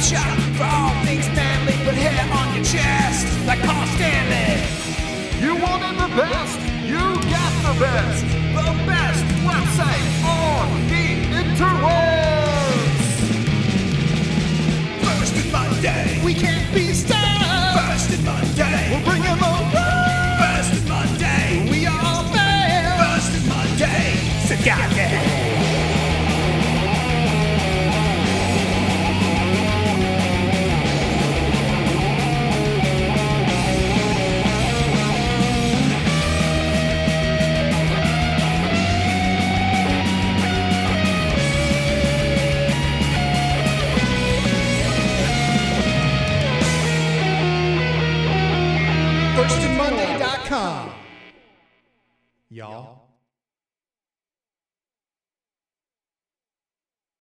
shot for all things manly. Put hair on your chest like Paul Stanley. You wanted the best, you got the best. The best website on the interwebs. First and Monday. We can't be stopped. First and Monday. we'll bring the rush. First and Monday. We are fans. First and Monday. So goddamn. FirstandMonday.com. Y'all.